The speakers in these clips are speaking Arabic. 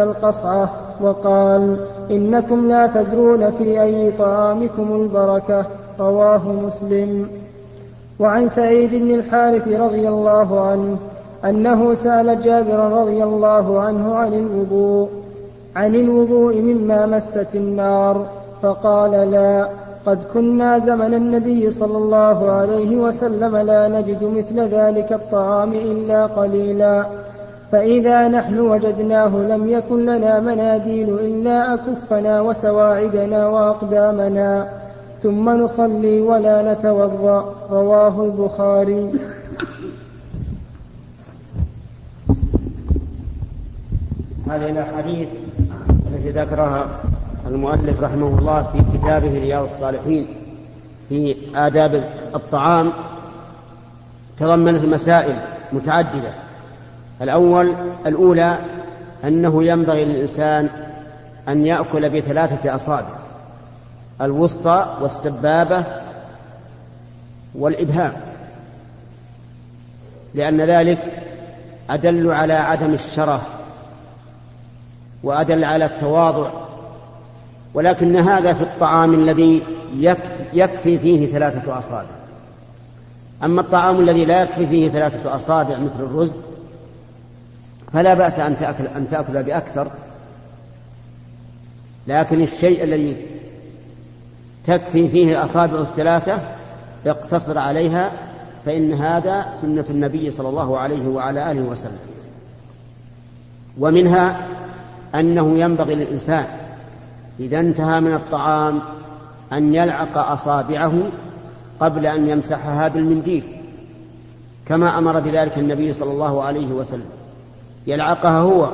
القصعة وقال إنكم لا تدرون في أي طعامكم البركة رواه مسلم. وعن سعيد بن الحارث رضي الله عنه أنه سأل جابر رضي الله عنه عن الوضوء عن الوضوء مما مست النار فقال لا قد كنا زمن النبي صلى الله عليه وسلم لا نجد مثل ذلك الطعام إلا قليلا. فإذا نحن وجدناه لم يكن لنا مناديل إلا أكفنا وسواعدنا وأقدامنا ثم نصلي ولا نتوضأ. رواه البخاري. هذه الأحاديث التي ذكرها المؤلف رحمه الله في كتابه رياض الصالحين في آداب الطعام. تضمنت مسائل متعددة. الأول الأولى أنه ينبغي للإنسان أن يأكل بثلاثة أصابع الوسطى والسبابة والإبهام لأن ذلك أدل على عدم الشره وأدل على التواضع ولكن هذا في الطعام الذي يكفي فيه ثلاثة أصابع. أما الطعام الذي لا يكفي فيه ثلاثة أصابع مثل الرز فلا بأس أن تأكل أن تأكل بأكثر. لكن الشيء الذي تكفي فيه الأصابع الثلاثة اقتصر عليها فإن هذا سنة النبي صلى الله عليه وعلى آله وسلم. ومنها أنه ينبغي للإنسان إذا انتهى من الطعام أن يلعق أصابعه قبل أن يمسحها بالمنديل كما أمر بذلك النبي صلى الله عليه وسلم. يلعقها هو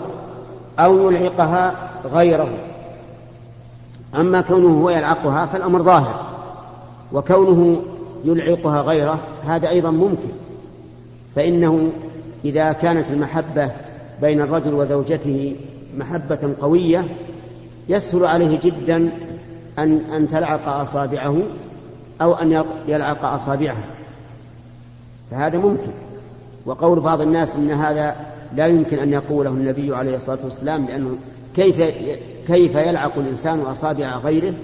أو يلعقها غيره. أما كونه هو يلعقها فالأمر ظاهر وكونه يلعقها غيره هذا أيضا ممكن. فإنه إذا كانت المحبة بين الرجل وزوجته محبة قوية يسهل عليه جدا أن أن تلعق أصابعه أو أن يلعق أصابعها فهذا ممكن. وقول بعض الناس أن هذا لا يمكن أن يقوله النبي عليه الصلاة والسلام لأنه كيف كيف يلعق الإنسان أصابع غيره؟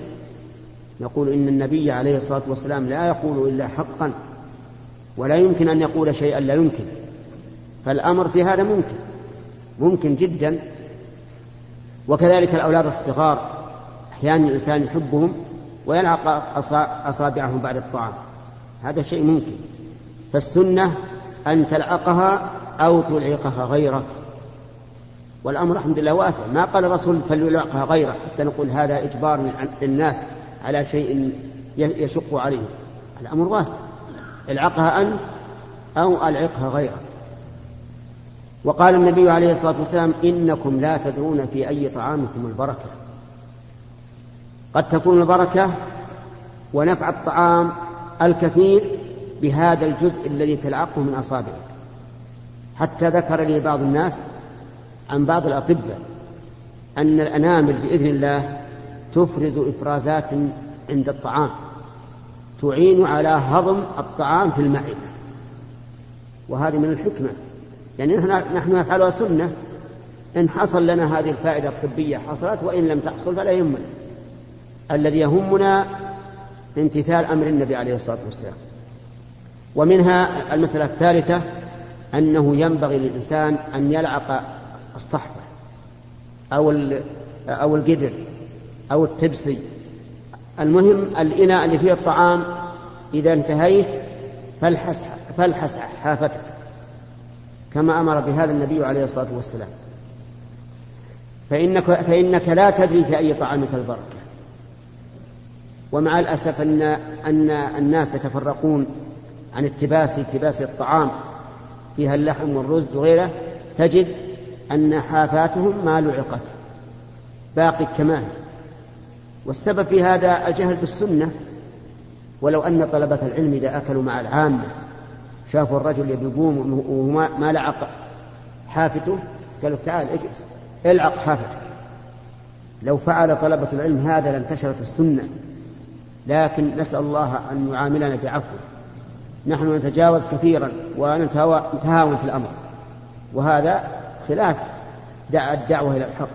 نقول إن النبي عليه الصلاة والسلام لا يقول إلا حقا ولا يمكن أن يقول شيئا لا يمكن. فالأمر في هذا ممكن ممكن جدا. وكذلك الأولاد الصغار أحيانا الإنسان يحبهم ويلعق أصابعهم بعد الطعام. هذا شيء ممكن. فالسنة أن تلعقها أو تلعقها غيرك. والأمر الحمد لله واسع. ما قال الرسول فليلعقها غيره حتى نقول هذا إجبار للناس على شيء يشق عليه الأمر واسع. العقها أنت أو ألعقها غيرك. وقال النبي عليه الصلاة والسلام إنكم لا تدرون في أي طعامكم البركة. قد تكون البركة ونفع الطعام الكثير بهذا الجزء الذي تلعقه من أصابعك. حتى ذكر لي بعض الناس عن بعض الأطباء أن الأنامل بإذن الله تفرز إفرازات عند الطعام تعين على هضم الطعام في المعدة وهذه من الحكمة. يعني نحن نفعلها سنة إن حصل لنا هذه الفائدة الطبية حصلت وإن لم تحصل فلا يهمنا الذي يهمنا امتثال أمر النبي عليه الصلاة والسلام. ومنها المسألة الثالثة أنه ينبغي للإنسان أن يلعق الصحفة أو أو القدر أو التبسي. المهم الإناء اللي فيه الطعام إذا انتهيت فالحس فالحس حافتك كما أمر بهذا النبي عليه الصلاة والسلام. فإنك, فإنك لا تدري في أي طعامك البركة. ومع الأسف أن أن الناس يتفرقون عن التباس التباس الطعام. فيها اللحم والرز وغيره تجد أن حافاتهم ما لعقت باقي كما والسبب في هذا الجهل بالسنة ولو أن طلبة العلم إذا أكلوا مع العامة شافوا الرجل يقوم وما لعق حافته قالوا تعال اجلس العق حافتك لو فعل طلبة العلم هذا لانتشرت السنة لكن نسأل الله أن يعاملنا بعفو. نحن نتجاوز كثيرا ونتهاون في الأمر. وهذا خلاف دع الدعوة إلى الحق.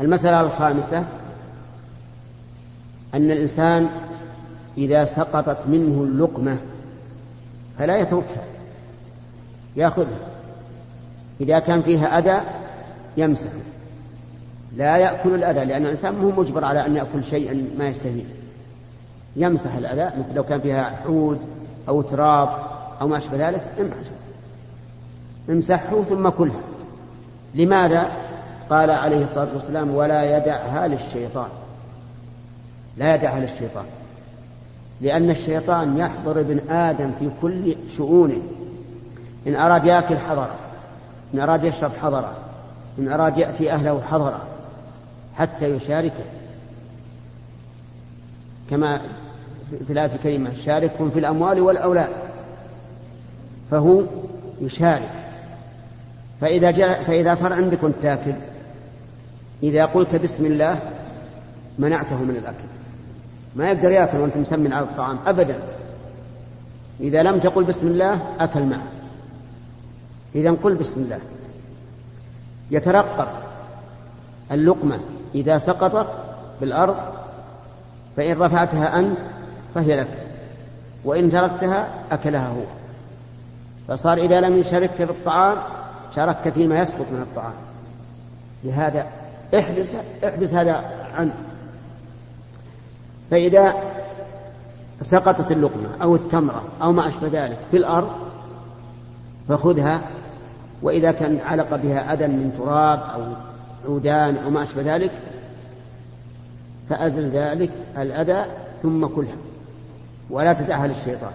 المسألة الخامسة أن الإنسان إذا سقطت منه اللقمة فلا يتركها يأخذها. إذا كان فيها أذى يمسح لا يأكل الأذى لأن الإنسان مو مجبر على أن يأكل شيئا ما يشتهيه. يمسح الأذى مثل لو كان فيها عود أو تراب أو ما أشبه ذلك امسحه ثم كلها لماذا؟ قال عليه الصلاة والسلام ولا يدعها للشيطان. لا يدعها للشيطان. لأن الشيطان يحضر ابن آدم في كل شؤونه. إن أراد يأكل حضر إن أراد يشرب حضر إن أراد يأتي أهله حضر حتى يشاركه. كما في الآية الكريمة شاركهم في الأموال والأولاد. فهو يشارك. فإذا, جاء فإذا صار عندك وأنت تاكل إذا قلت بسم الله منعته من الأكل. ما يقدر يأكل وأنت مسمن على الطعام ابدا. إذا لم تقل بسم الله أكل معه. إذا قل بسم الله. يترقب اللقمة إذا سقطت بالأرض فإن رفعتها أنت فهي لك وإن تركتها أكلها هو. فصار إذا لم يشاركك بالطعام شاركك فيما يسقط من الطعام. لهذا احبس احبس هذا عنه فإذا سقطت اللقمة أو التمرة أو ما أشبه ذلك في الأرض فخذها وإذا كان علق بها أذى من تراب أو عودان أو ما أشبه ذلك فأزل ذلك الأذى ثم كلها ولا تدعها للشيطان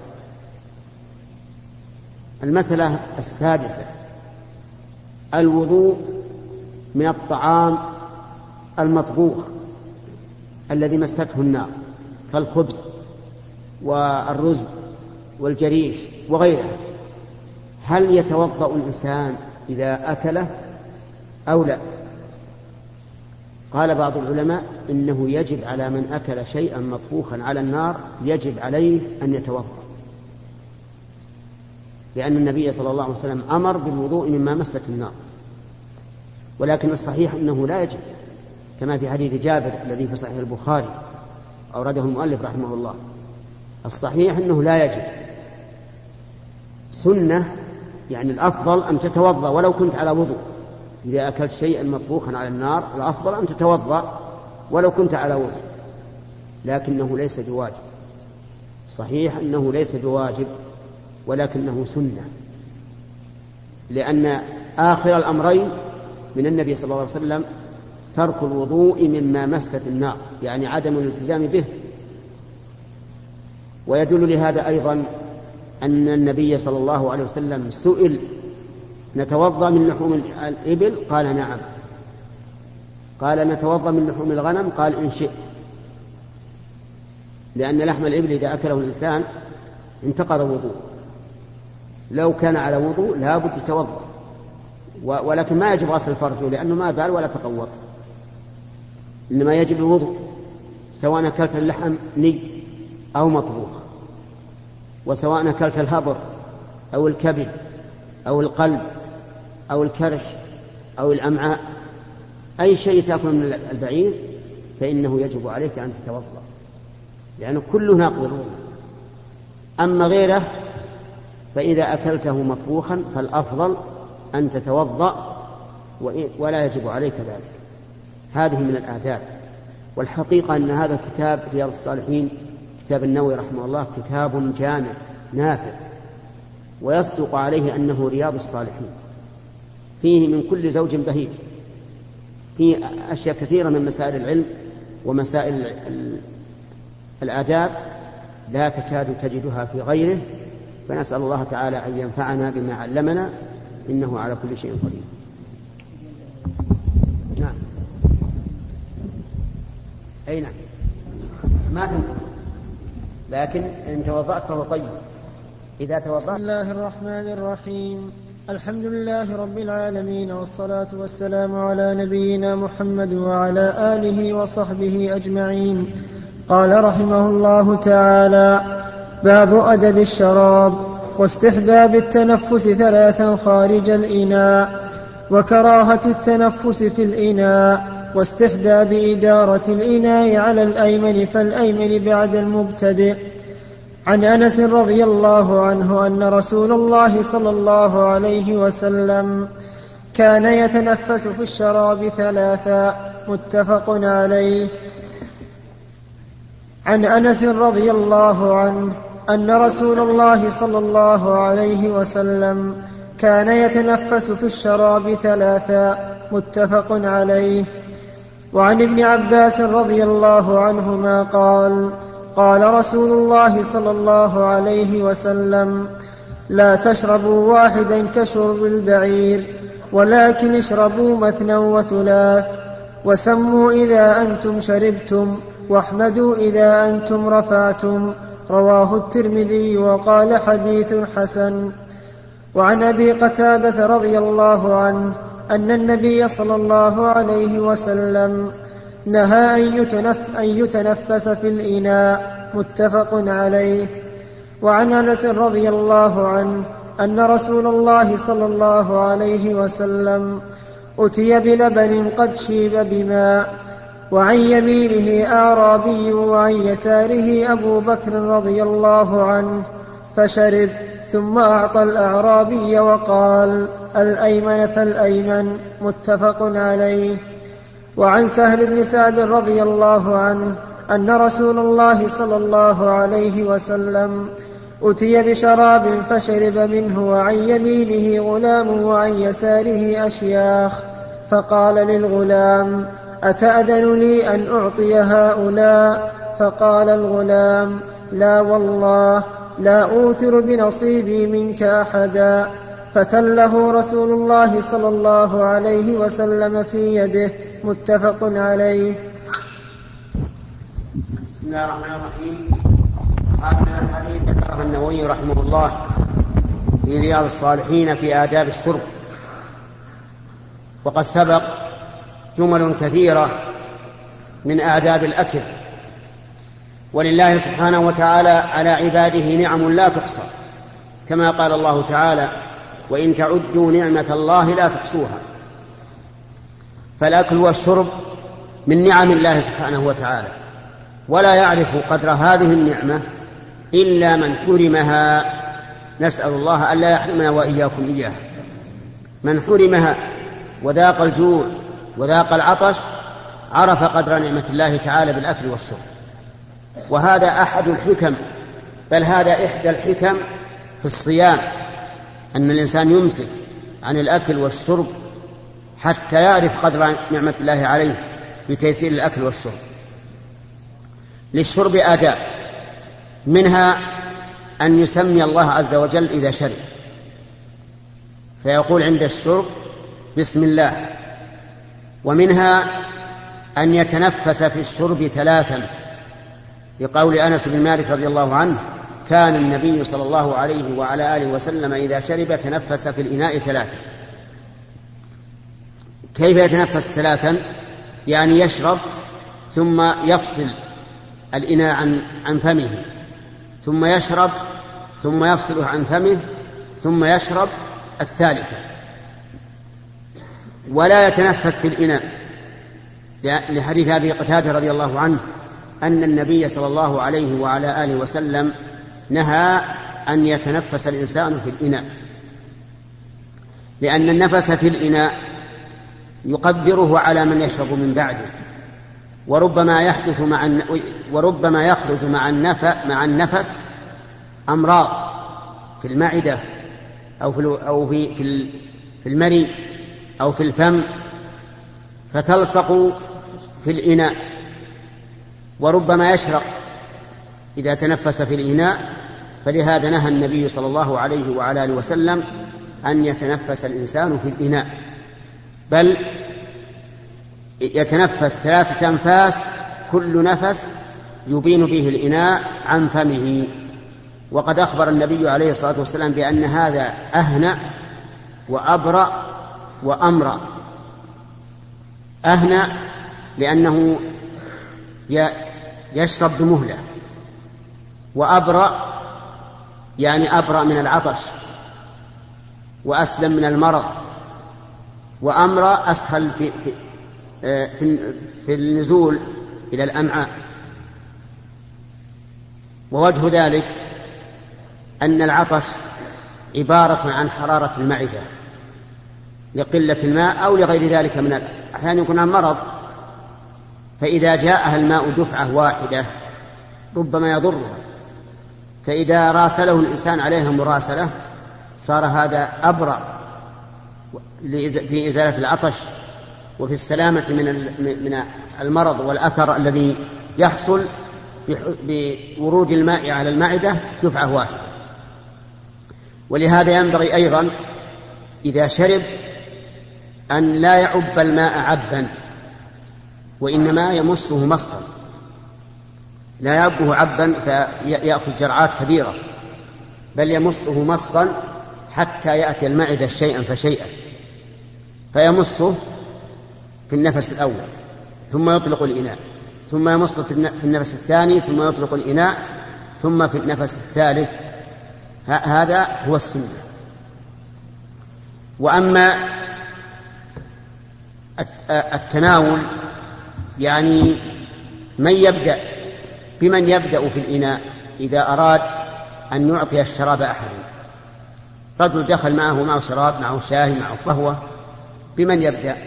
المسألة السادسة الوضوء من الطعام المطبوخ الذي مسته النار كالخبز والرز والجريش وغيرها. هل يتوضأ الإنسان إذا أكله أو لا؟ قال بعض العلماء إنه يجب على من أكل شيئا مطبوخا على النار يجب عليه أن يتوضأ. لأن النبي صلى الله عليه وسلم أمر بالوضوء مما مست النار. ولكن الصحيح أنه لا يجب كما في حديث جابر الذي في صحيح البخاري أورده المؤلف رحمه الله. الصحيح أنه لا يجب. سنة يعني الأفضل أن تتوضأ ولو كنت على وضوء. إذا أكلت شيئا مطبوخا على النار الأفضل أن تتوضأ ولو كنت على وضوء لكنه ليس بواجب. صحيح أنه ليس بواجب ولكنه سنة. لأن آخر الأمرين من النبي صلى الله عليه وسلم ترك الوضوء مما مست النار يعني عدم الالتزام به. ويدل لهذا أيضا أن النبي صلى الله عليه وسلم سئل نتوضأ من لحوم الإبل؟ قال نعم. قال نتوضأ من لحوم الغنم؟ قال إن شئت. لأن لحم الإبل إذا أكله الإنسان انتقض وضوء لو كان على وضوء لابد يتوضأ. ولكن ما يجب غسل فرجه لأنه ما بال ولا تقوط إنما يجب الوضوء سواء أكلت اللحم ني أو مطبوخ. وسواء أكلت الهبر أو الكبد أو القلب أو الكرش أو الأمعاء أي شيء تأكل من البعير فإنه يجب عليك أن تتوضأ لأنه كله ناقض. الوضوء أما غيره فإذا أكلته مطبوخا فالأفضل أن تتوضأ ولا يجب عليك ذلك. هذه من الآداب. والحقيقة أن هذا الكتاب رياض الصالحين كتاب النووي رحمه الله كتاب جامع نافع ويصدق عليه أنه رياض الصالحين. فيه من كل زوج بهيج. فيه أشياء كثيرة من مسائل العلم ومسائل الآداب لا تكاد تجدها في غيره فنسأل الله تعالى أن ينفعنا بما علمنا إنه على كل شيء قدير. نعم. أي نعم. ما تنقض لكن إن توضأت فهو طيب. إذا توضأت بسم الله الرحمن الرحيم. الحمد لله رب العالمين والصلاة والسلام على نبينا محمد وعلى آله وصحبه أجمعين. قال رحمه الله تعالى باب أدب الشراب واستحباب التنفس ثلاثا خارج الإناء وكراهة التنفس في الإناء واستحباب إدارة الإناء على الأيمن فالأيمن بعد المبتدئ. عن أنس رضي الله عنه أن رسول الله صلى الله عليه وسلم كان يتنفس في الشراب ثلاثا متفق عليه. عن أنس رضي الله عنه أن رسول الله صلى الله عليه وسلم كان يتنفس في الشراب ثلاثا متفق عليه. وعن ابن عباس رضي الله عنهما قال قال رسول الله صلى الله عليه وسلم لا تشربوا واحدا كشرب البعير ولكن اشربوا مثنى وثلاث وسموا إذا أنتم شربتم واحمدوا إذا أنتم رفعتم. رواه الترمذي وقال حديث حسن. وعن أبي قتادة رضي الله عنه أن النبي صلى الله عليه وسلم نهى أن, يتنف أن يتنفس في الإناء متفق عليه. وعن أنس رضي الله عنه أن رسول الله صلى الله عليه وسلم أتي بلبن قد شيب بماء وعن يمينه أعرابي وعن يساره أبو بكر رضي الله عنه فشرب ثم أعطى الأعرابي وقال الأيمن فالأيمن متفق عليه. وعن سهل بن سعد رضي الله عنه أن رسول الله صلى الله عليه وسلم أتي بشراب فشرب منه وعن يمينه غلام وعن يساره أشياخ فقال للغلام أتأذن لي أن أعطي هؤلاء؟ فقال الغلام لا والله لا أوثر بنصيبي منك أحدا. فتله رسول الله صلى الله عليه وسلم في يده متفق عليه. بسم الله الرحمن الرحيم. هذا الحديث ذكره النووي رحمه الله في رياض الصالحين في آداب الشرب. وقد سبق جمل كثيرة من آداب الأكل. ولله سبحانه وتعالى على عباده نعم لا تحصى. كما قال الله تعالى وإن تعدوا نعمة الله لا تحصوها. فالأكل والشرب من نعم الله سبحانه وتعالى. ولا يعرف قدر هذه النعمة إلا من حرمها. نسأل الله ألا يحرمنا وإياكم إياها. من حرمها وذاق الجوع وذاق العطش عرف قدر نعمة الله تعالى بالأكل والشرب. وهذا أحد الحكم بل هذا إحدى الحكم في الصيام أن الإنسان يمسك عن الأكل والشرب حتى يعرف قدر نعمة الله عليه بتيسير الأكل والشرب. للشرب آداب منها أن يسمي الله عز وجل إذا شرب. فيقول عند الشرب بسم الله. ومنها أن يتنفس في الشرب ثلاثا. لقول أنس بن مالك رضي الله عنه كان النبي صلى الله عليه وعلى آله وسلم إذا شرب تنفس في الإناء ثلاثا. كيف يتنفس ثلاثا؟ يعني يشرب ثم يفصل الإناء عن عن فمه. ثم يشرب ثم يفصله عن فمه ثم يشرب الثالثة. ولا يتنفس في الإناء. لحديث أبي قتادة رضي الله عنه أن النبي صلى الله عليه وعلى آله وسلم نهى أن يتنفس الإنسان في الإناء. لأن النفس في الإناء يقدره على من يشرب من بعده. وربما يحدث مع وربما يخرج مع النف مع النفس أمراض في المعدة أو في أو في في المري أو في الفم فتلصق في الإناء. وربما يشرق إذا تنفس في الإناء. فلهذا نهى النبي صلى الله عليه وعلى آله وسلم أن يتنفس الإنسان في الإناء. بل يتنفس ثلاثة أنفاس كل نفس يبين به الإناء عن فمه. وقد أخبر النبي عليه الصلاة والسلام بأن هذا أهنأ وأبرأ وأمرأ. أهنأ لأنه يشرب بمهلة. وأبرأ يعني أبرأ من العطش. وأسلم من المرض. وأمر أسهل في, في, آه، في النزول إلى الأمعاء. ووجه ذلك أن العطش عبارة عن حرارة المعدة لقلة الماء أو لغير ذلك من أحيانا يكون عن مرض. فإذا جاءها الماء دفعة واحدة ربما يضرها. فإذا راسله الإنسان عليها مراسلة صار هذا أبرأ في إزالة العطش وفي السلامة من من المرض والأثر الذي يحصل بورود الماء على المعدة دفعة واحدة. ولهذا ينبغي أيضا إذا شرب أن لا يعب الماء عبا وإنما يمسه مصا. لا يعبه عبا فيأخذ جرعات كبيرة بل يمسه مصا حتى يأتي المعدة شيئا فشيئا. فيمسه في النفس الأول ثم يطلق الإناء ثم يمص في النفس الثاني ثم يطلق الإناء ثم في النفس الثالث. هذا هو السنة. وأما التناول يعني من يبدأ بمن يبدأ في الإناء إذا أراد أن يعطي الشراب أحدا. رجل دخل معه معه شراب معه شاي معه قهوة بمن يبدأ؟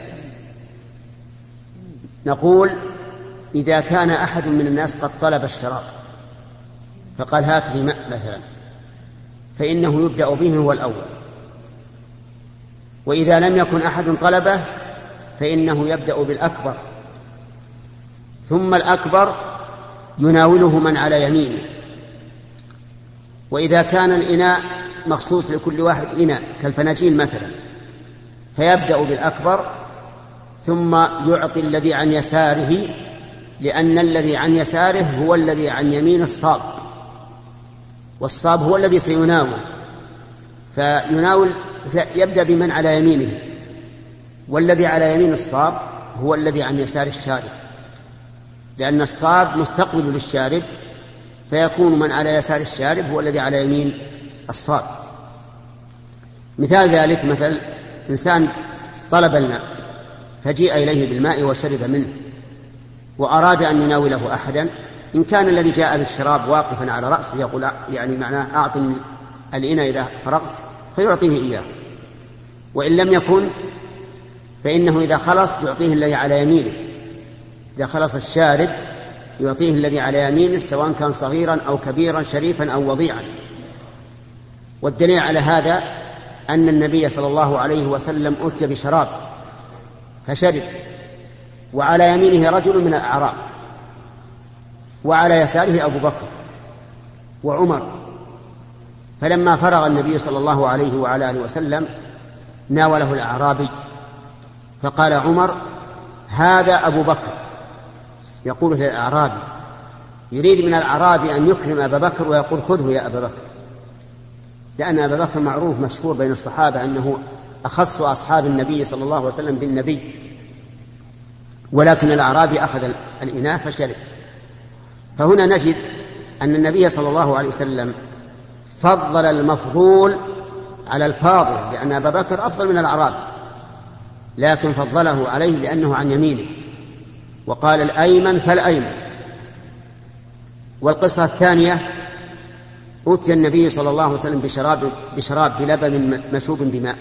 نقول إذا كان أحد من الناس قد طلب الشراب فقال هات لي ماء مثلا فإنه يبدأ به هو الأول. وإذا لم يكن أحد طلبه فإنه يبدأ بالأكبر. ثم الأكبر يناوله من على يمينه. وإذا كان الإناء مخصوص لكل واحد إناء كالفناجيل مثلا. فيبدأ بالأكبر ثم يعطي الذي عن يساره لأن الذي عن يساره هو الذي عن يمين الصاب. والصاب هو الذي سيناول فيناول يبدأ بمن على يمينه. والذي على يمين الصاب هو الذي عن يسار الشارب. لأن الصاب مستقبل للشارب فيكون من على يسار الشارب هو الذي على يمين الصاب. مثال ذلك مثل إنسان طلب الماء فجيء إليه بالماء وشرب منه وأراد أن يناوله أحدا. إن كان الذي جاء بالشراب واقفا على رأسه يقول يعني معناه أعطني الإناء إذا فرغت فيعطيه إياه. وإن لم يكن فإنه إذا خلص يعطيه الذي على يمينه. إذا خلص الشارب يعطيه الذي على يمينه سواء كان صغيرا أو كبيرا شريفا أو وضيعا. والدليل على هذا أن النبي صلى الله عليه وسلم أتي بشراب فشرب وعلى يمينه رجل من الأعراب وعلى يساره أبو بكر وعمر. فلما فرغ النبي صلى الله عليه وعلى آله وسلم ناوله الأعرابي فقال عمر هذا أبو بكر. يقول للأعرابي يريد من الأعرابي أن يكرم أبا بكر ويقول خذه يا أبا بكر. لأن أبا بكر معروف مشهور بين الصحابة أنه أخص أصحاب النبي صلى الله عليه وسلم بالنبي ولكن الأعرابي أخذ الإناء فشرب. فهنا نجد أن النبي صلى الله عليه وسلم فضل المفضول على الفاضل لأن أبا بكر أفضل من الأعرابي لكن فضله عليه لأنه عن يمينه. وقال الأيمن فالأيمن والقصة الثانية أوتي النبي صلى الله عليه وسلم بشراب بشراب بلبن مشوب بماء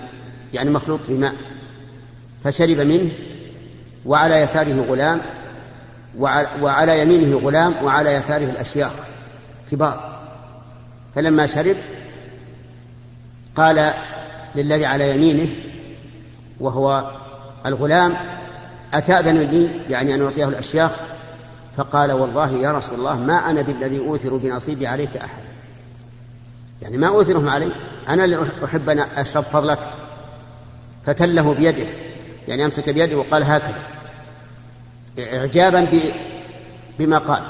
يعني مخلوط بماء فشرب منه وعلى يساره غلام وعلى يمينه غلام وعلى يساره الأشياخ كبار. فلما شرب قال للذي على يمينه وهو الغلام أتأذن لي؟ يعني أن أعطيه الأشياخ؟ فقال والله يا رسول الله ما أنا بالذي أوثر بنصيبي عليك أحد. يعني ما أوثرهم علي. أنا اللي أحب أن أشرب فضلتك فتله بيده. يعني أمسك بيده وقال هكذا. إعجابا بما قال.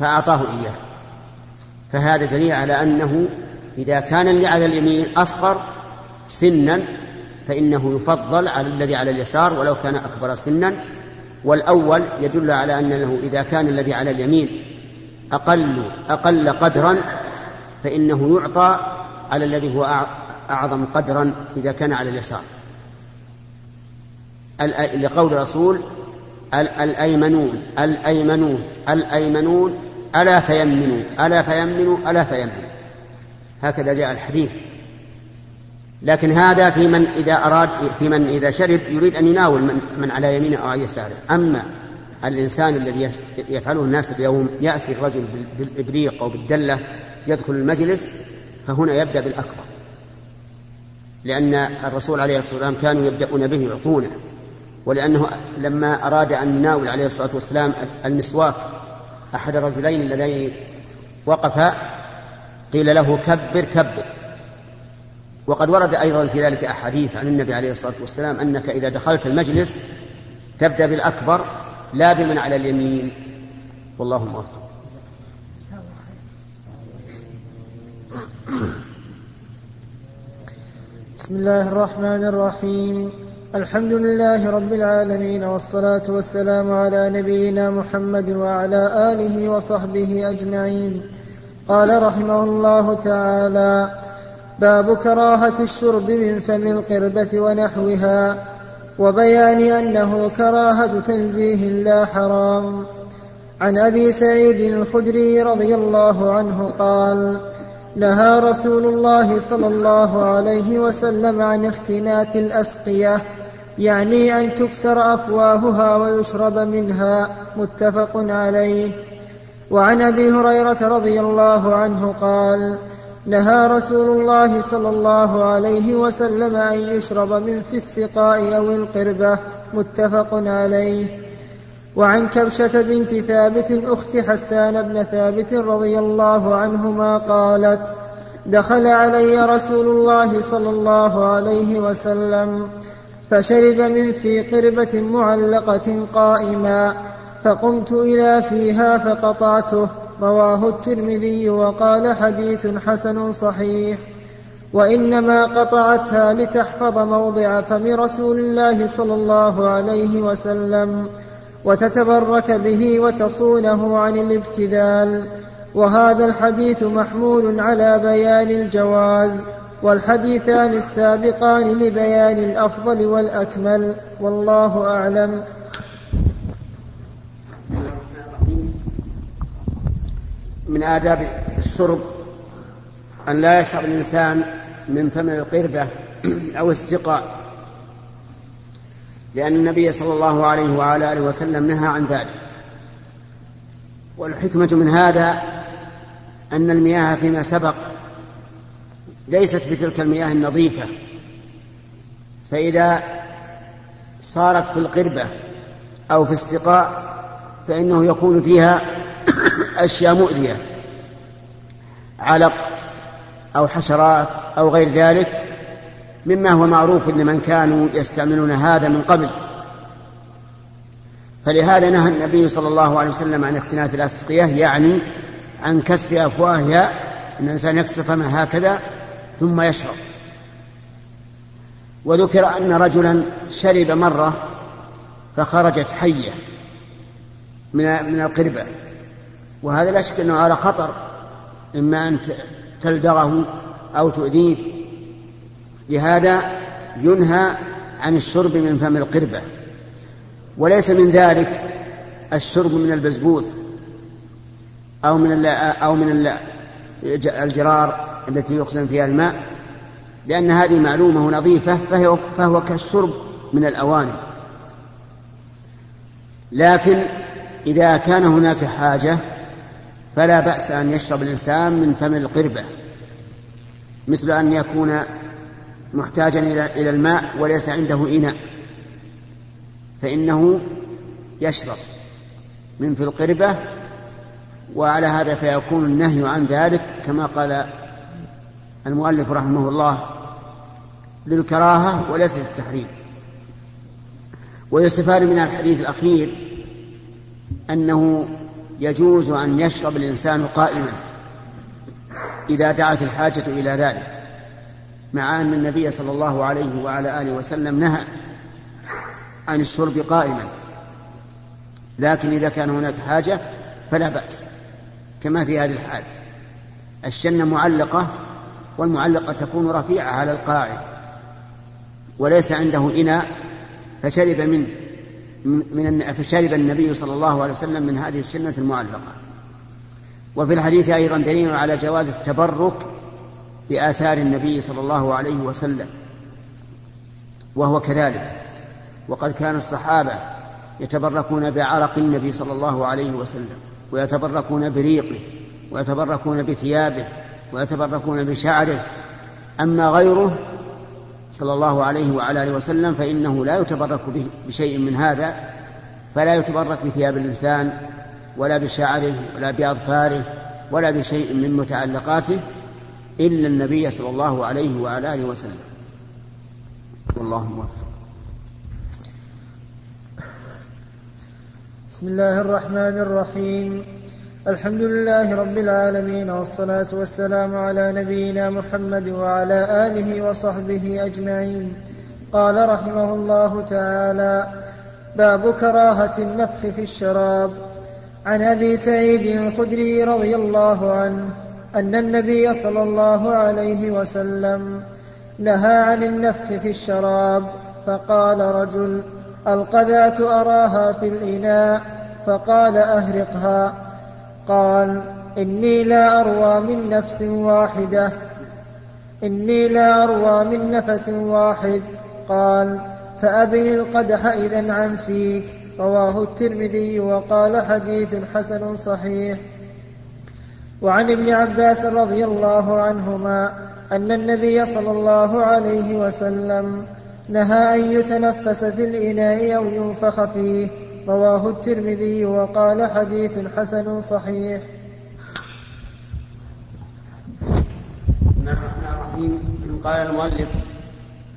فأعطاه إياه. فهذا دليل على أنه إذا كان اللي على اليمين أصغر سنا فإنه يفضل على الذي على اليسار ولو كان أكبر سنا. والأول يدل على أنه إذا كان الذي على اليمين أقل أقل قدرا فإنه يعطى على الذي هو أعظم قدرا إذا كان على اليسار. لقول الرسول الأيمنون الأيمنون الأيمنون ألا فيمنوا ألا فيمنوا ألا فيمنوا هكذا جاء الحديث. لكن هذا في من إذا أراد في من إذا شرب يريد أن يناول من, من على يمينه أو على يساره. أما الإنسان الذي يفعله الناس اليوم يأتي الرجل بالإبريق أو بالدلة يدخل المجلس فهنا يبدأ بالأكبر. لأن الرسول عليه الصلاة والسلام كانوا يبدأون به يعطونه ولأنه لما أراد أن يناول عليه الصلاة والسلام المسواك أحد الرجلين اللذين وقفا قيل له كبر كبر. وقد ورد أيضا في ذلك أحاديث عن النبي عليه الصلاة والسلام أنك إذا دخلت المجلس تبدأ بالأكبر لا بمن على اليمين. والله موفق. بسم الله الرحمن الرحيم. الحمد لله رب العالمين والصلاة والسلام على نبينا محمد وعلى آله وصحبه أجمعين. قال رحمه الله تعالى باب كراهة الشرب من فم القربة ونحوها. وبيان أنه كراهة تنزيه لا حرام. عن أبي سعيد الخدري رضي الله عنه قال نهى رسول الله صلى الله عليه وسلم عن اختنات الأسقية يعني أن تكسر أفواهها ويشرب منها متفق عليه. وعن أبي هريرة رضي الله عنه قال نهى رسول الله صلى الله عليه وسلم أن يشرب من في السقاء أو القربة متفق عليه. وعن كبشة بنت ثابت أخت حسان بن ثابت رضي الله عنهما قالت دخل علي رسول الله صلى الله عليه وسلم فشرب من في قربة معلقة قائما فقمت إلى فيها فقطعته رواه الترمذي وقال حديث حسن صحيح. وإنما قطعتها لتحفظ موضع فم رسول الله صلى الله عليه وسلم وتتبرك به وتصونه عن الابتذال. وهذا الحديث محمول على بيان الجواز والحديثان السابقان لبيان الأفضل والأكمل. والله أعلم. من آداب الشرب أن لا يشرب الإنسان من فم القربة أو السقاء لأن النبي صلى الله عليه وعلى آله وسلم نهى عن ذلك. والحكمة من هذا أن المياه فيما سبق ليست بتلك المياه النظيفة فإذا صارت في القربة أو في السقاء فإنه يكون فيها أشياء مؤذية علق أو حشرات أو غير ذلك مما هو معروف لمن كانوا يستعملون هذا من قبل. فلهذا نهى النبي صلى الله عليه وسلم عن اقتناث الأسقية يعني عن كسر أفواهها أن الإنسان يكسر فمها هكذا ثم يشرب. وذكر أن رجلا شرب مرة فخرجت حية من من القربة. وهذا لا شك أنه على خطر إما أن تلدغه أو تؤذيه. لهذا ينهى عن الشرب من فم القربة. وليس من ذلك الشرب من البزبوث أو من أو من الجرار التي يخزن فيها الماء لأن هذه معلومة نظيفة فهو, فهو كالشرب من الأواني. لكن إذا كان هناك حاجة فلا بأس أن يشرب الإنسان من فم القربة مثل أن يكون محتاجا إلى الماء وليس عنده إناء فإنه يشرب من في القربة وعلى هذا فيكون النهي عن ذلك كما قال المؤلف رحمه الله للكراهة وليس للتحريم. ويستفاد من الحديث الأخير أنه يجوز أن يشرب الإنسان قائما إذا دعت الحاجة إلى ذلك مع أن النبي صلى الله عليه وعلى آله وسلم نهى عن الشرب قائما. لكن إذا كان هناك حاجة فلا بأس كما في هذه الحال. الشنة معلقة والمعلقة تكون رفيعة على القاعد وليس عنده إناء فشرب من من فشرب النبي صلى الله عليه وسلم من هذه السنة المعلقة. وفي الحديث أيضا دليل على جواز التبرك بآثار النبي صلى الله عليه وسلم وهو كذلك. وقد كان الصحابة يتبركون بعرق النبي صلى الله عليه وسلم ويتبركون بريقه ويتبركون بثيابه ويتبركون بشعره. أما غيره صلى الله عليه وعلى آله وسلم فإنه لا يتبرك بشيء من هذا فلا يتبرك بثياب الإنسان ولا بشعره ولا بأظفاره ولا بشيء من متعلقاته إلا النبي صلى الله عليه وعلى آله وسلم. والله موفق. بسم الله الرحمن الرحيم. الحمد لله رب العالمين والصلاة والسلام على نبينا محمد وعلى آله وصحبه أجمعين قال رحمه الله تعالى باب كراهة النفخ في الشراب عن أبي سعيد الخدري رضي الله عنه أن النبي صلى الله عليه وسلم نهى عن النفخ في الشراب فقال رجل القذاة أراها في الإناء فقال أهرقها قال إني لا أروى من نفس واحدة. إني لا أروى من نفس واحد. قال فأبن القدح إذا عن فيك. رواه الترمذي وقال حديث حسن صحيح. وعن ابن عباس رضي الله عنهما أن النبي صلى الله عليه وسلم نهى أن يتنفس في الإناء أو ينفخ فيه. رواه الترمذي وقال حديث حسن صحيح. الرحيم. قال المؤلف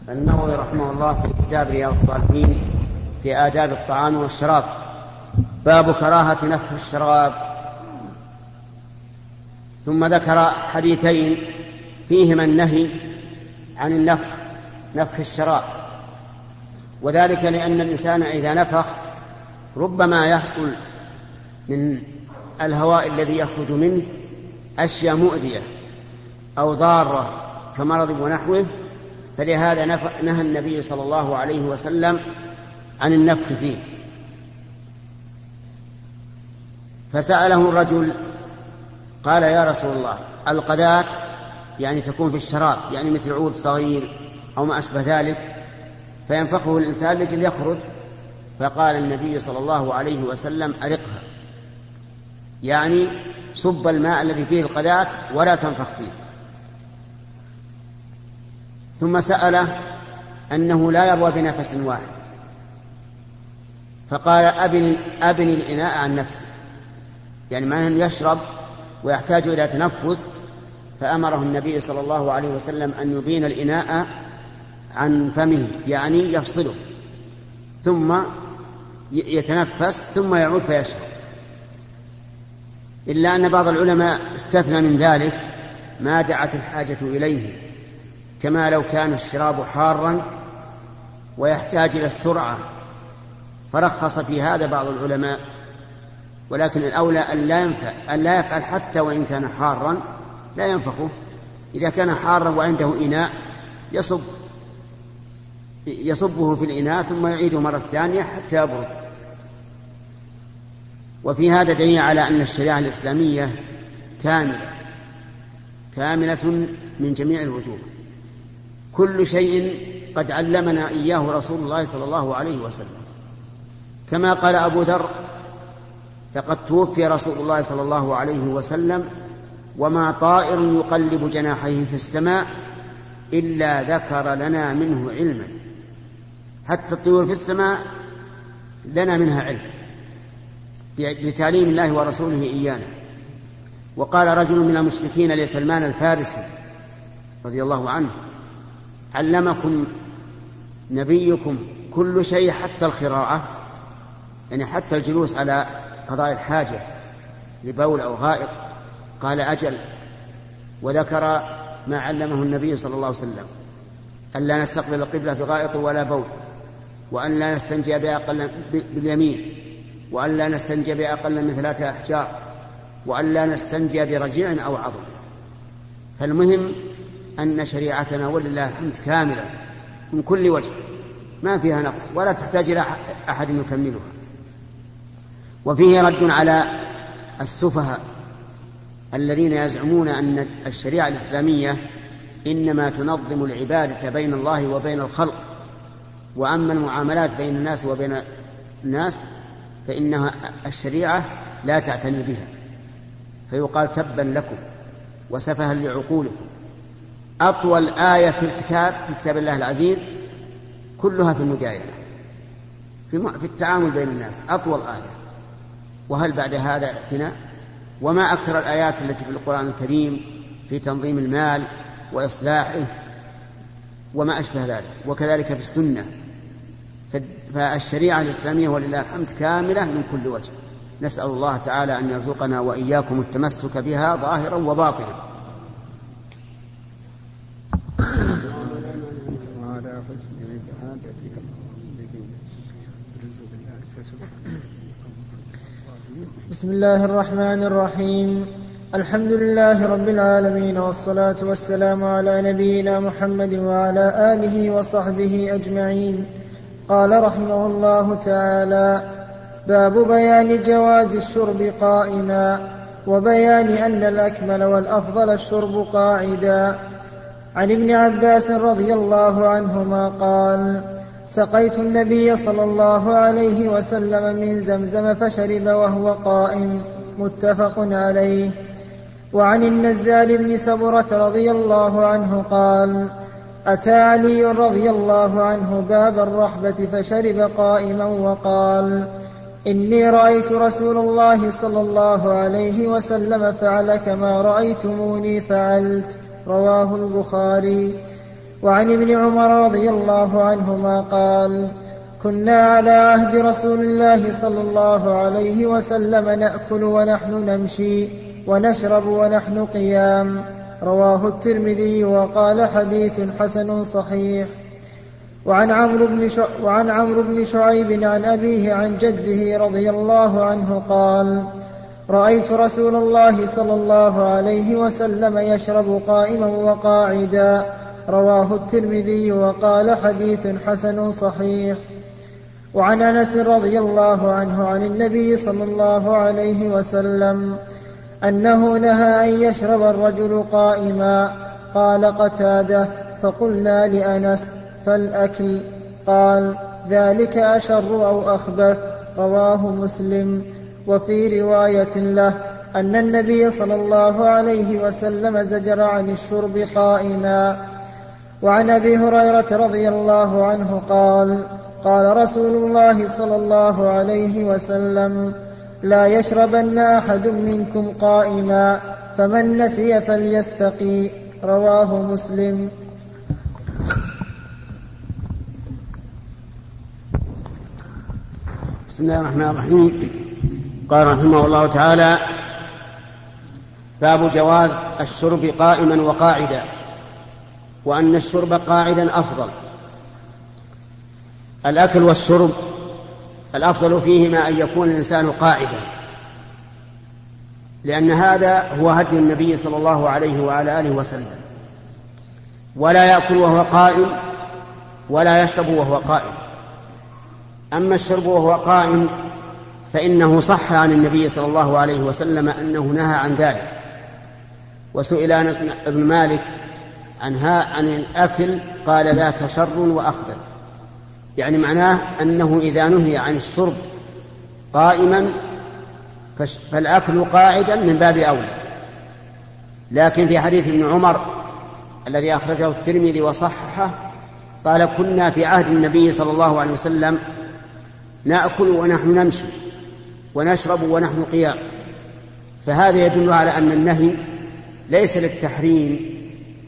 النووي رحمه الله في كتاب رياض الصالحين في آداب الطعام والشراب باب كراهة نفخ الشراب. ثم ذكر حديثين فيهما النهي عن النفخ نفخ الشراب. وذلك لأن الإنسان إذا نفخ ربما يحصل من الهواء الذي يخرج منه أشياء مؤذية أو ضارة كمرض ونحوه فلهذا نهى النبي صلى الله عليه وسلم عن النفخ فيه. فسأله الرجل قال يا رسول الله القذاة يعني تكون في الشراب يعني مثل عود صغير أو ما أشبه ذلك فينفخه الإنسان لكي يخرج فقال النبي صلى الله عليه وسلم أرقها. يعني صب الماء الذي فيه القذاة ولا تنفخ فيه. ثم سأله أنه لا يروى بنفس واحد. فقال أبن, أبن الإناء عن نفسه. يعني معناه أنه يشرب ويحتاج إلى تنفس. فأمره النبي صلى الله عليه وسلم أن يبين الإناء عن فمه يعني يفصله. ثم يتنفس ثم يعود فيشرب. إلا أن بعض العلماء استثنى من ذلك ما دعت الحاجة إليه كما لو كان الشراب حارا ويحتاج إلى السرعة. فرخص في هذا بعض العلماء ولكن الأولى أن لا ينفع أن لا يفعل حتى وإن كان حارا لا ينفخه. إذا كان حارا وعنده إناء يصب يصبه في الإناء ثم يعيده مرة ثانية حتى يبرد. وفي هذا دليل على أن الشريعة الإسلامية كاملة كاملة من جميع الوجوه. كل شيء قد علمنا إياه رسول الله صلى الله عليه وسلم. كما قال أبو ذر لقد توفي رسول الله صلى الله عليه وسلم وما طائر يقلب جناحيه في السماء إلا ذكر لنا منه علما. حتى الطيور في السماء لنا منها علم بتعليم الله ورسوله إيانا. وقال رجل من المشركين لسلمان الفارسي رضي الله عنه علمكم نبيكم كل شيء حتى الخراعة يعني حتى الجلوس على قضاء الحاجة لبول أو غائط. قال أجل وذكر ما علمه النبي صلى الله عليه وسلم ألا نستقبل القبلة بغائط ولا بول. وأن لا نستنجي بأقل باليمين وأن لا نستنجي بأقل من ثلاثة أحجار وأن لا نستنجي برجيع أو عظم. فالمهم أن شريعتنا ولله الحمد كاملة من كل وجه ما فيها نقص ولا تحتاج إلى أحد يكملها. وفيه رد على السفهاء الذين يزعمون أن الشريعة الإسلامية إنما تنظم العبادة بين الله وبين الخلق وأما المعاملات بين الناس وبين الناس فإنها الشريعة لا تعتني بها. فيقال تبا لكم وسفها لعقولكم. أطول آية في الكتاب في كتاب الله العزيز كلها في المجايرة في التعامل بين الناس. أطول آية. وهل بعد هذا اعتناء؟ وما أكثر الآيات التي في القرآن الكريم في تنظيم المال وإصلاحه وما أشبه ذلك. وكذلك في السنة. فالشريعة الإسلامية ولله الحمد كاملة من كل وجه. نسأل الله تعالى أن يرزقنا وإياكم التمسك بها ظاهرا وباطنا. بسم الله الرحمن الرحيم. الحمد لله رب العالمين والصلاة والسلام على نبينا محمد وعلى آله وصحبه أجمعين. قال رحمه الله تعالى باب بيان جواز الشرب قائما وبيان أن الأكمل والأفضل الشرب قاعدا. عن ابن عباس رضي الله عنهما قال سقيت النبي صلى الله عليه وسلم من زمزم فشرب وهو قائم متفق عليه. وعن النزال بن سبرة رضي الله عنه قال أتى علي رضي الله عنه باب الرحبة فشرب قائما وقال إني رأيت رسول الله صلى الله عليه وسلم فعل كما رأيتموني فعلت رواه البخاري. وعن ابن عمر رضي الله عنهما قال كنا على عهد رسول الله صلى الله عليه وسلم نأكل ونحن نمشي ونشرب ونحن قيام. رواه الترمذي وقال حديث حسن صحيح. وعن عمرو بن وعن عمرو بن شعيب عن أبيه عن جده رضي الله عنه قال رأيت رسول الله صلى الله عليه وسلم يشرب قائما وقاعدا. رواه الترمذي وقال حديث حسن صحيح. وعن أنس رضي الله عنه عن النبي صلى الله عليه وسلم أنه نهى أن يشرب الرجل قائما. قال قتادة فقلنا لأنس فالأكل؟ قال ذلك أشر أو أخبث؟ رواه مسلم. وفي رواية له أن النبي صلى الله عليه وسلم زجر عن الشرب قائما. وعن أبي هريرة رضي الله عنه قال قال رسول الله صلى الله عليه وسلم لا يشربن أحد منكم قائما فمن نسي فليستقي رواه مسلم. بسم الله الرحمن الرحيم. قال رحمه الله تعالى باب جواز الشرب قائما وقاعدا وأن الشرب قاعدا أفضل. الأكل والشرب الأفضل فيهما أن يكون الإنسان قاعدا. لأن هذا هو هدي النبي صلى الله عليه وعلى آله وسلم. ولا يأكل وهو قائم ولا يشرب وهو قائم. أما الشرب وهو قائم فإنه صح عن النبي صلى الله عليه وسلم أنه نهى عن ذلك. وسئل أنس بن مالك عنها عن الأكل قال ذاك شر وأخبث. يعني معناه أنه إذا نهي عن الشرب قائما فالأكل قاعدا من باب أولى. لكن في حديث ابن عمر الذي أخرجه الترمذي وصححه قال كنا في عهد النبي صلى الله عليه وسلم نأكل ونحن نمشي ونشرب ونحن قيام. فهذا يدل على أن النهي ليس للتحريم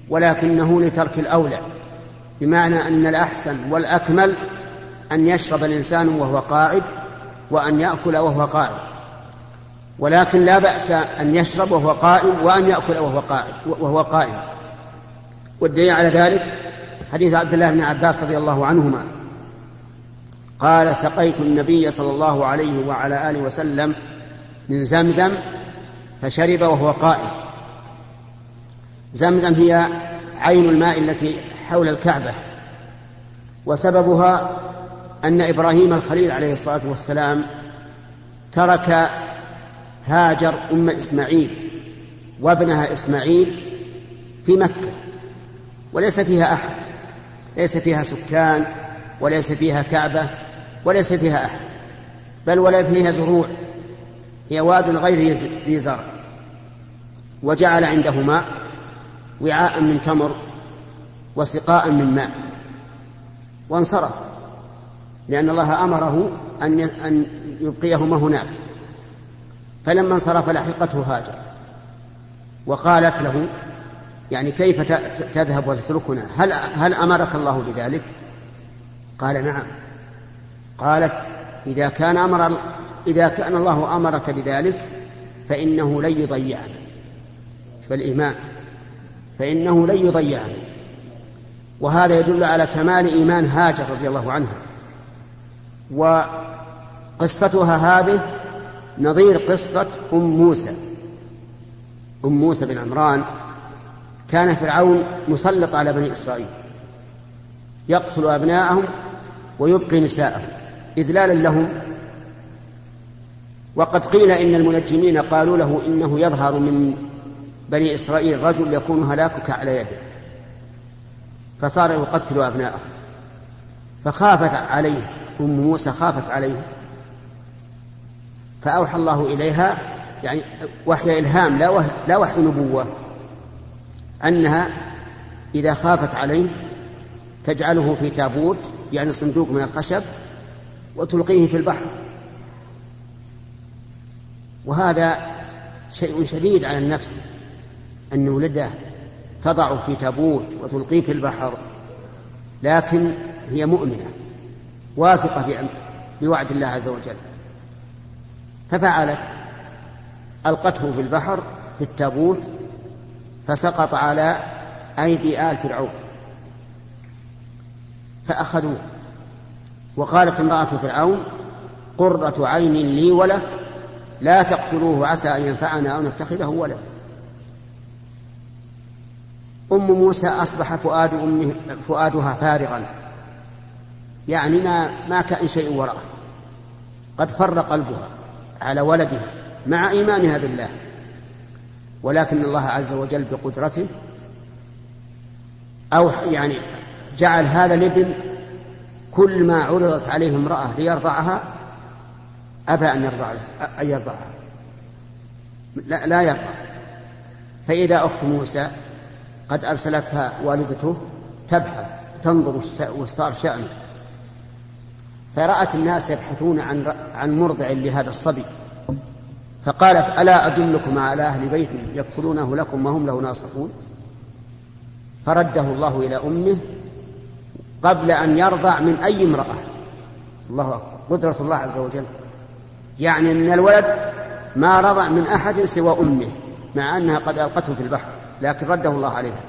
ولكنه لترك الأولى بمعنى أن الأحسن والأكمل أن يشرب الإنسان وهو قاعد وأن يأكل وهو قاعد. ولكن لا بأس أن يشرب وهو قائم وأن يأكل وهو قاعد وهو قائم. والدليل على ذلك حديث عبد الله بن عباس رضي الله عنهما. قال سقيت النبي صلى الله عليه وعلى آله وسلم من زمزم فشرب وهو قائم. زمزم هي عين الماء التي حول الكعبة وسببها أن إبراهيم الخليل عليه الصلاة والسلام ترك هاجر أم إسماعيل وابنها إسماعيل في مكة وليس فيها أحد ليس فيها سكان وليس فيها كعبة وليس فيها أحد بل ولا فيها زروع هي واد غير ذي زرع. وجعل عنده ماء وعاء من تمر وسقاء من ماء وانصرف. لأن الله أمره أن أن يبقيهما هناك. فلما انصرف لحقته هاجر. وقالت له يعني كيف تذهب وتتركنا؟ هل هل أمرك الله بذلك؟ قال نعم. قالت إذا كان أمر إذا كان الله أمرك بذلك فإنه لن يضيعنا فالإيمان فإنه لن يضيعنا وهذا يدل على كمال إيمان هاجر رضي الله عنها وقصتها هذه نظير قصة أم موسى. أم موسى بن عمران كان فرعون مسلط على بني إسرائيل. يقتل أبناءهم ويبقي نساءهم إذلالا لهم. وقد قيل إن المنجمين قالوا له إنه يظهر من بني إسرائيل رجل يكون هلاكك على يده. فصار يقتل أبناءه فخافت عليه. أم موسى خافت عليه. فأوحى الله إليها يعني وحي إلهام لا وحي, لا وحي نبوة أنها إذا خافت عليه تجعله في تابوت يعني صندوق من الخشب وتلقيه في البحر. وهذا شيء شديد على النفس أن ولده تضع في تابوت وتلقيه في البحر لكن هي مؤمنة. واثقة بوعد الله عز وجل. ففعلت. ألقته في البحر في التابوت فسقط على أيدي آل فرعون. فأخذوه. وقالت امرأة فرعون قرة عين لي ولك لا تقتلوه عسى أن ينفعنا أو نتخذه ولدا. أم موسى أصبح فؤاد أمه فؤادها فارغا. يعني ما ما كأن شيء وراءه. قد فر قلبها على ولدها مع إيمانها بالله. ولكن الله عز وجل بقدرته أو يعني جعل هذا الابن كل ما عرضت عليه امرأة ليرضعها أبى أن يرضع أن يرضعها. لا, لا يرضع. فإذا أخت موسى قد أرسلتها والدته تبحث تنظر وصار شأنه. فرأت الناس يبحثون عن عن مرضع لهذا الصبي فقالت ألا أدلكم على أهل بيت يكفلونه لكم وهم له ناصحون؟ فرده الله إلى أمه قبل أن يرضع من أي امرأة. الله أكبر. قدرة الله عز وجل. يعني أن الولد ما رضع من أحد سوى أمه مع أنها قد ألقته في البحر لكن رده الله عليها.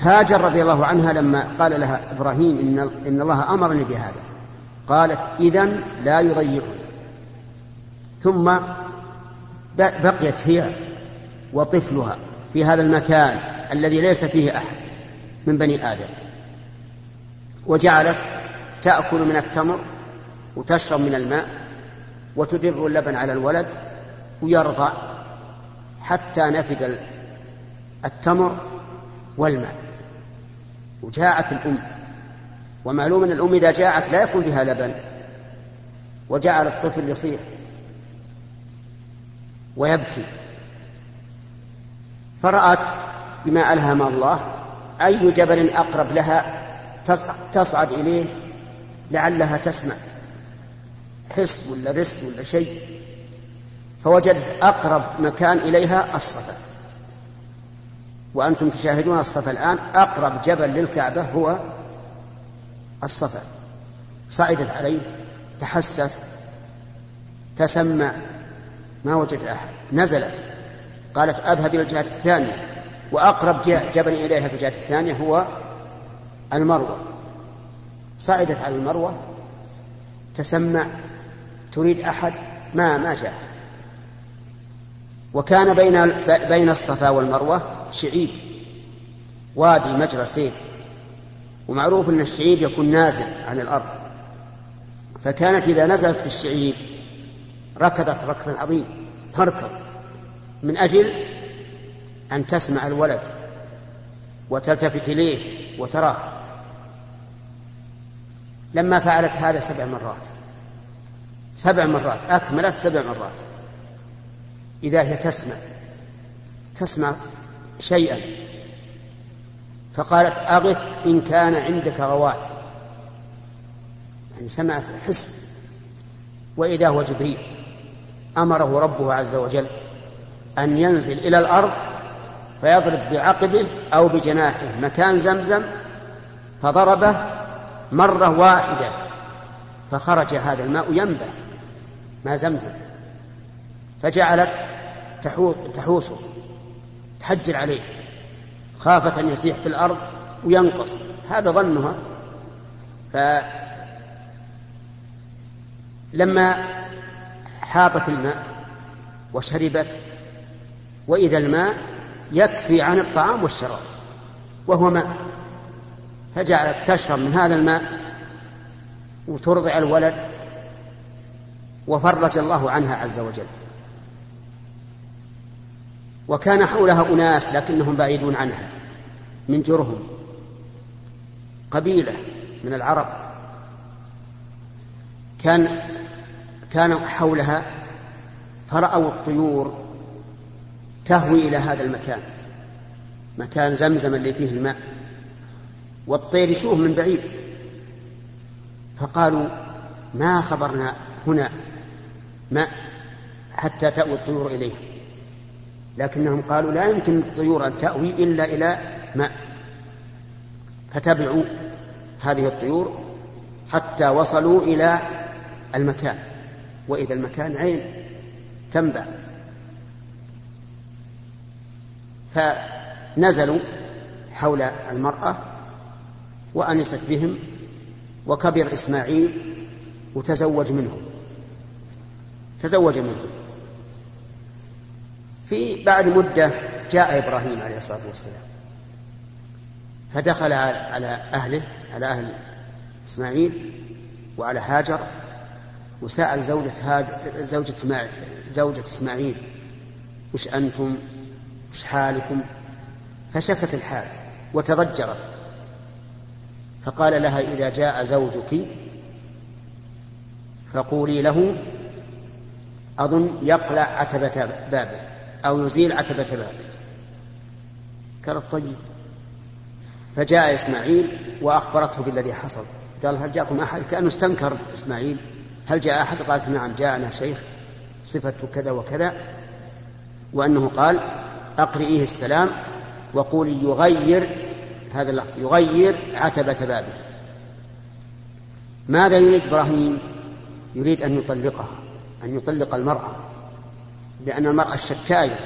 هاجر رضي الله عنها لما قال لها إبراهيم إن, إن الله أمرني بهذا. قالت إذا لا يضيعني ثم بقيت هي وطفلها في هذا المكان الذي ليس فيه أحد من بني آدم. وجعلت تأكل من التمر وتشرب من الماء وتدر اللبن على الولد ويرضع حتى نفد التمر والماء. وجاءت الأم ومعلوم أن الأم إذا جاءت لا يكون فيها لبن وجعل الطفل يصيح ويبكي. فرأت بما ألهم الله أي جبل أقرب لها تصعد إليه لعلها تسمع. حس ولا رس ولا شيء. فوجدت أقرب مكان إليها الصفا. وأنتم تشاهدون الصفا الآن أقرب جبل للكعبة هو الصفا. صعدت عليه تحسست تسمع ما وجدت أحد. نزلت. قالت أذهب إلى الجهة الثانية. وأقرب جبل إليها في الجهة الثانية هو المروة. صعدت على المروة تسمع تريد أحد ما ما جاء. وكان بين بين الصفا والمروة شعيب وادي مجرى سيل ومعروف أن الشعيب يكون نازل عن الأرض. فكانت إذا نزلت في الشعيب ركضت ركضا عظيم تركض. من أجل أن تسمع الولد وتلتفت إليه وتراه. لما فعلت هذا سبع مرات. سبع مرات أكملت سبع مرات. إذا هي تسمع تسمع شيئا. فقالت أغث إن كان عندك غواث. يعني سمعت حس. وإذا هو جبريل. أمره ربه عز وجل أن ينزل إلى الأرض فيضرب بعقبه أو بجناحه مكان زمزم فضربه مرة واحدة فخرج هذا الماء ينبع ماء زمزم. فجعلت تحوسه تحجر عليه. خافت أن يسيح في الأرض وينقص. هذا ظنها. فلما حاطت الماء وشربت وإذا الماء يكفي عن الطعام والشراب وهو ماء فجعلت تشرب من هذا الماء وترضع الولد وفرج الله عنها عز وجل. وكان حولها أناس لكنهم بعيدون عنها. من جرهم قبيلة من العرب. كان كان حولها فرأوا الطيور تهوي إلى هذا المكان مكان زمزم اللي فيه الماء والطير يشوف من بعيد. فقالوا ما خبرنا هنا ماء حتى تأوي الطيور إليه لكنهم قالوا لا يمكن الطيور أن تأوي إلا إلى ماء. فتبعوا هذه الطيور حتى وصلوا إلى المكان. وإذا المكان عين تنبع. فنزلوا حول المرأة وأنست بهم وكبر إسماعيل وتزوج منهم. تزوج منهم. في بعد مدة جاء إبراهيم عليه الصلاة والسلام. فدخل على أهله على أهل إسماعيل وعلى هاجر وسأل زوجة هاج زوجة زوجة إسماعيل وش أنتم؟ وش حالكم؟ فشكت الحال وتضجرت. فقال لها إذا جاء زوجك فقولي له أظن يقلع عتبة بابه أو يزيل عتبة بابه. قالت طيب. فجاء إسماعيل وأخبرته بالذي حصل. قال هل جاءكم أحد؟ كأنه استنكر إسماعيل. هل جاء أحد؟ قالت نعم جاءنا شيخ صفته كذا وكذا. وأنه قال أقرئيه السلام وقولي يغير هذا اللفظ يغير عتبة بابه. ماذا يريد إبراهيم؟ يريد أن يطلقها أن يطلق المرأة لأن المرأة الشكاية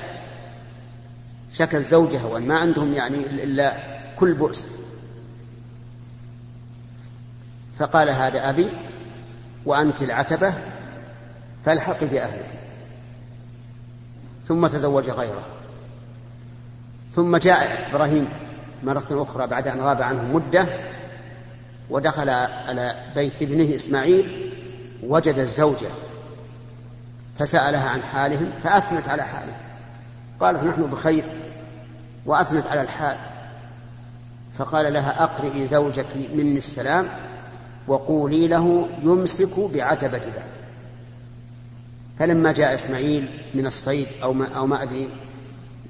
شكت زوجها وأن ما عندهم يعني إلا كل بؤس. فقال هذا أبي وأنت العتبة فالحقي بأهلك. ثم تزوج غيره. ثم جاء إبراهيم مرة أخرى بعد أن غاب عنه مدة ودخل على بيت ابنه إسماعيل وجد الزوجة فسألها عن حالهم فأثنت على حاله. قالت نحن بخير وأثنت على الحال. فقال لها أقرئي زوجك مني السلام وقولي له يمسك بعتبة باب فلما جاء إسماعيل من الصيد أو ما, أو ما أدري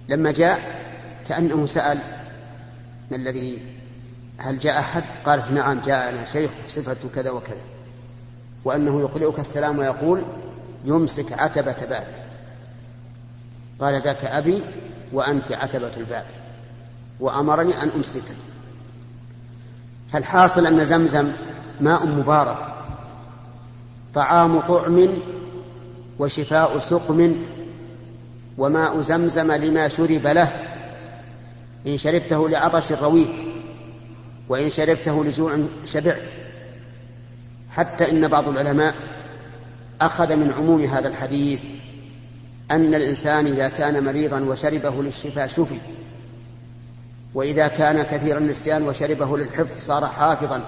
لما جاء كأنه سأل ما الذي هل جاء أحد؟ قالت نعم جاءنا شيخ صفته كذا وكذا. وأنه يقرئك السلام ويقول يمسك عتبة بابه قال ذاك أبي وأنت عتبة الباب. وأمرني أن أمسكك. فالحاصل أن زمزم ماء مبارك طعام طعم وشفاء سقم وماء زمزم لما شرب له إن شربته لعطش رويت وإن شربته لجوع شبعت. حتى إن بعض العلماء أخذ من عموم هذا الحديث أن الإنسان إذا كان مريضا وشربه للشفاء شفي. وإذا كان كثير النسيان وشربه للحفظ صار حافظا.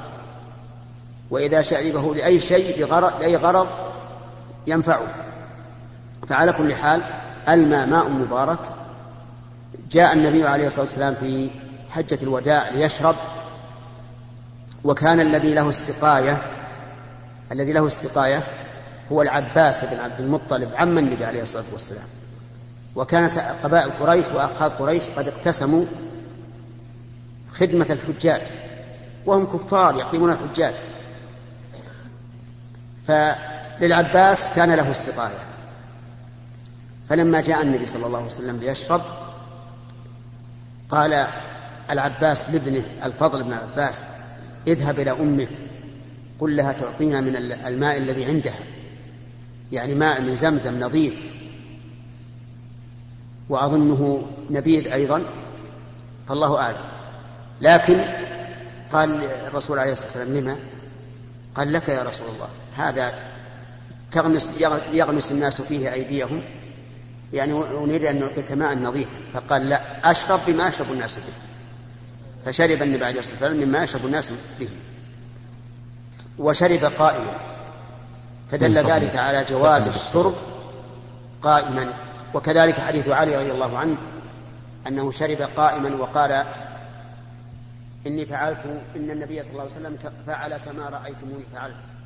وإذا شربه لأي شيء لغرض لأي غرض ينفعه. فعلى كل حال الماء ماء مبارك. جاء النبي عليه الصلاة والسلام في حجة الوداع ليشرب. وكان الذي له السقاية الذي له السقاية هو العباس بن عبد المطلب عم النبي عليه الصلاة والسلام. وكانت قبائل قريش وأخاذ قريش قد اقتسموا خدمة الحجاج وهم كفار يقيمون الحجاج. فللعباس كان له السقاية. فلما جاء النبي صلى الله عليه وسلم ليشرب قال العباس لابنه الفضل بن العباس اذهب إلى أمك قل لها تعطينا من الماء الذي عندها يعني ماء من زمزم نظيف. وأظنه نبيذ أيضا فالله أعلم. لكن قال الرسول عليه الصلاة والسلام لما؟ قال لك يا رسول الله هذا تغمس يغمس الناس فيه أيديهم؟ يعني ونريد أن نعطيك ماء نظيف. فقال لا أشرب بما يشرب الناس به. فشرب النبي عليه الصلاة والسلام مما يشرب الناس به. وشرب قائما. فدل ذلك على جواز الشرب قائما. وكذلك حديث علي رضي الله عنه أنه شرب قائما وقال إني فعلت إن النبي صلى الله عليه وسلم فعل كما رأيتموني فعلت.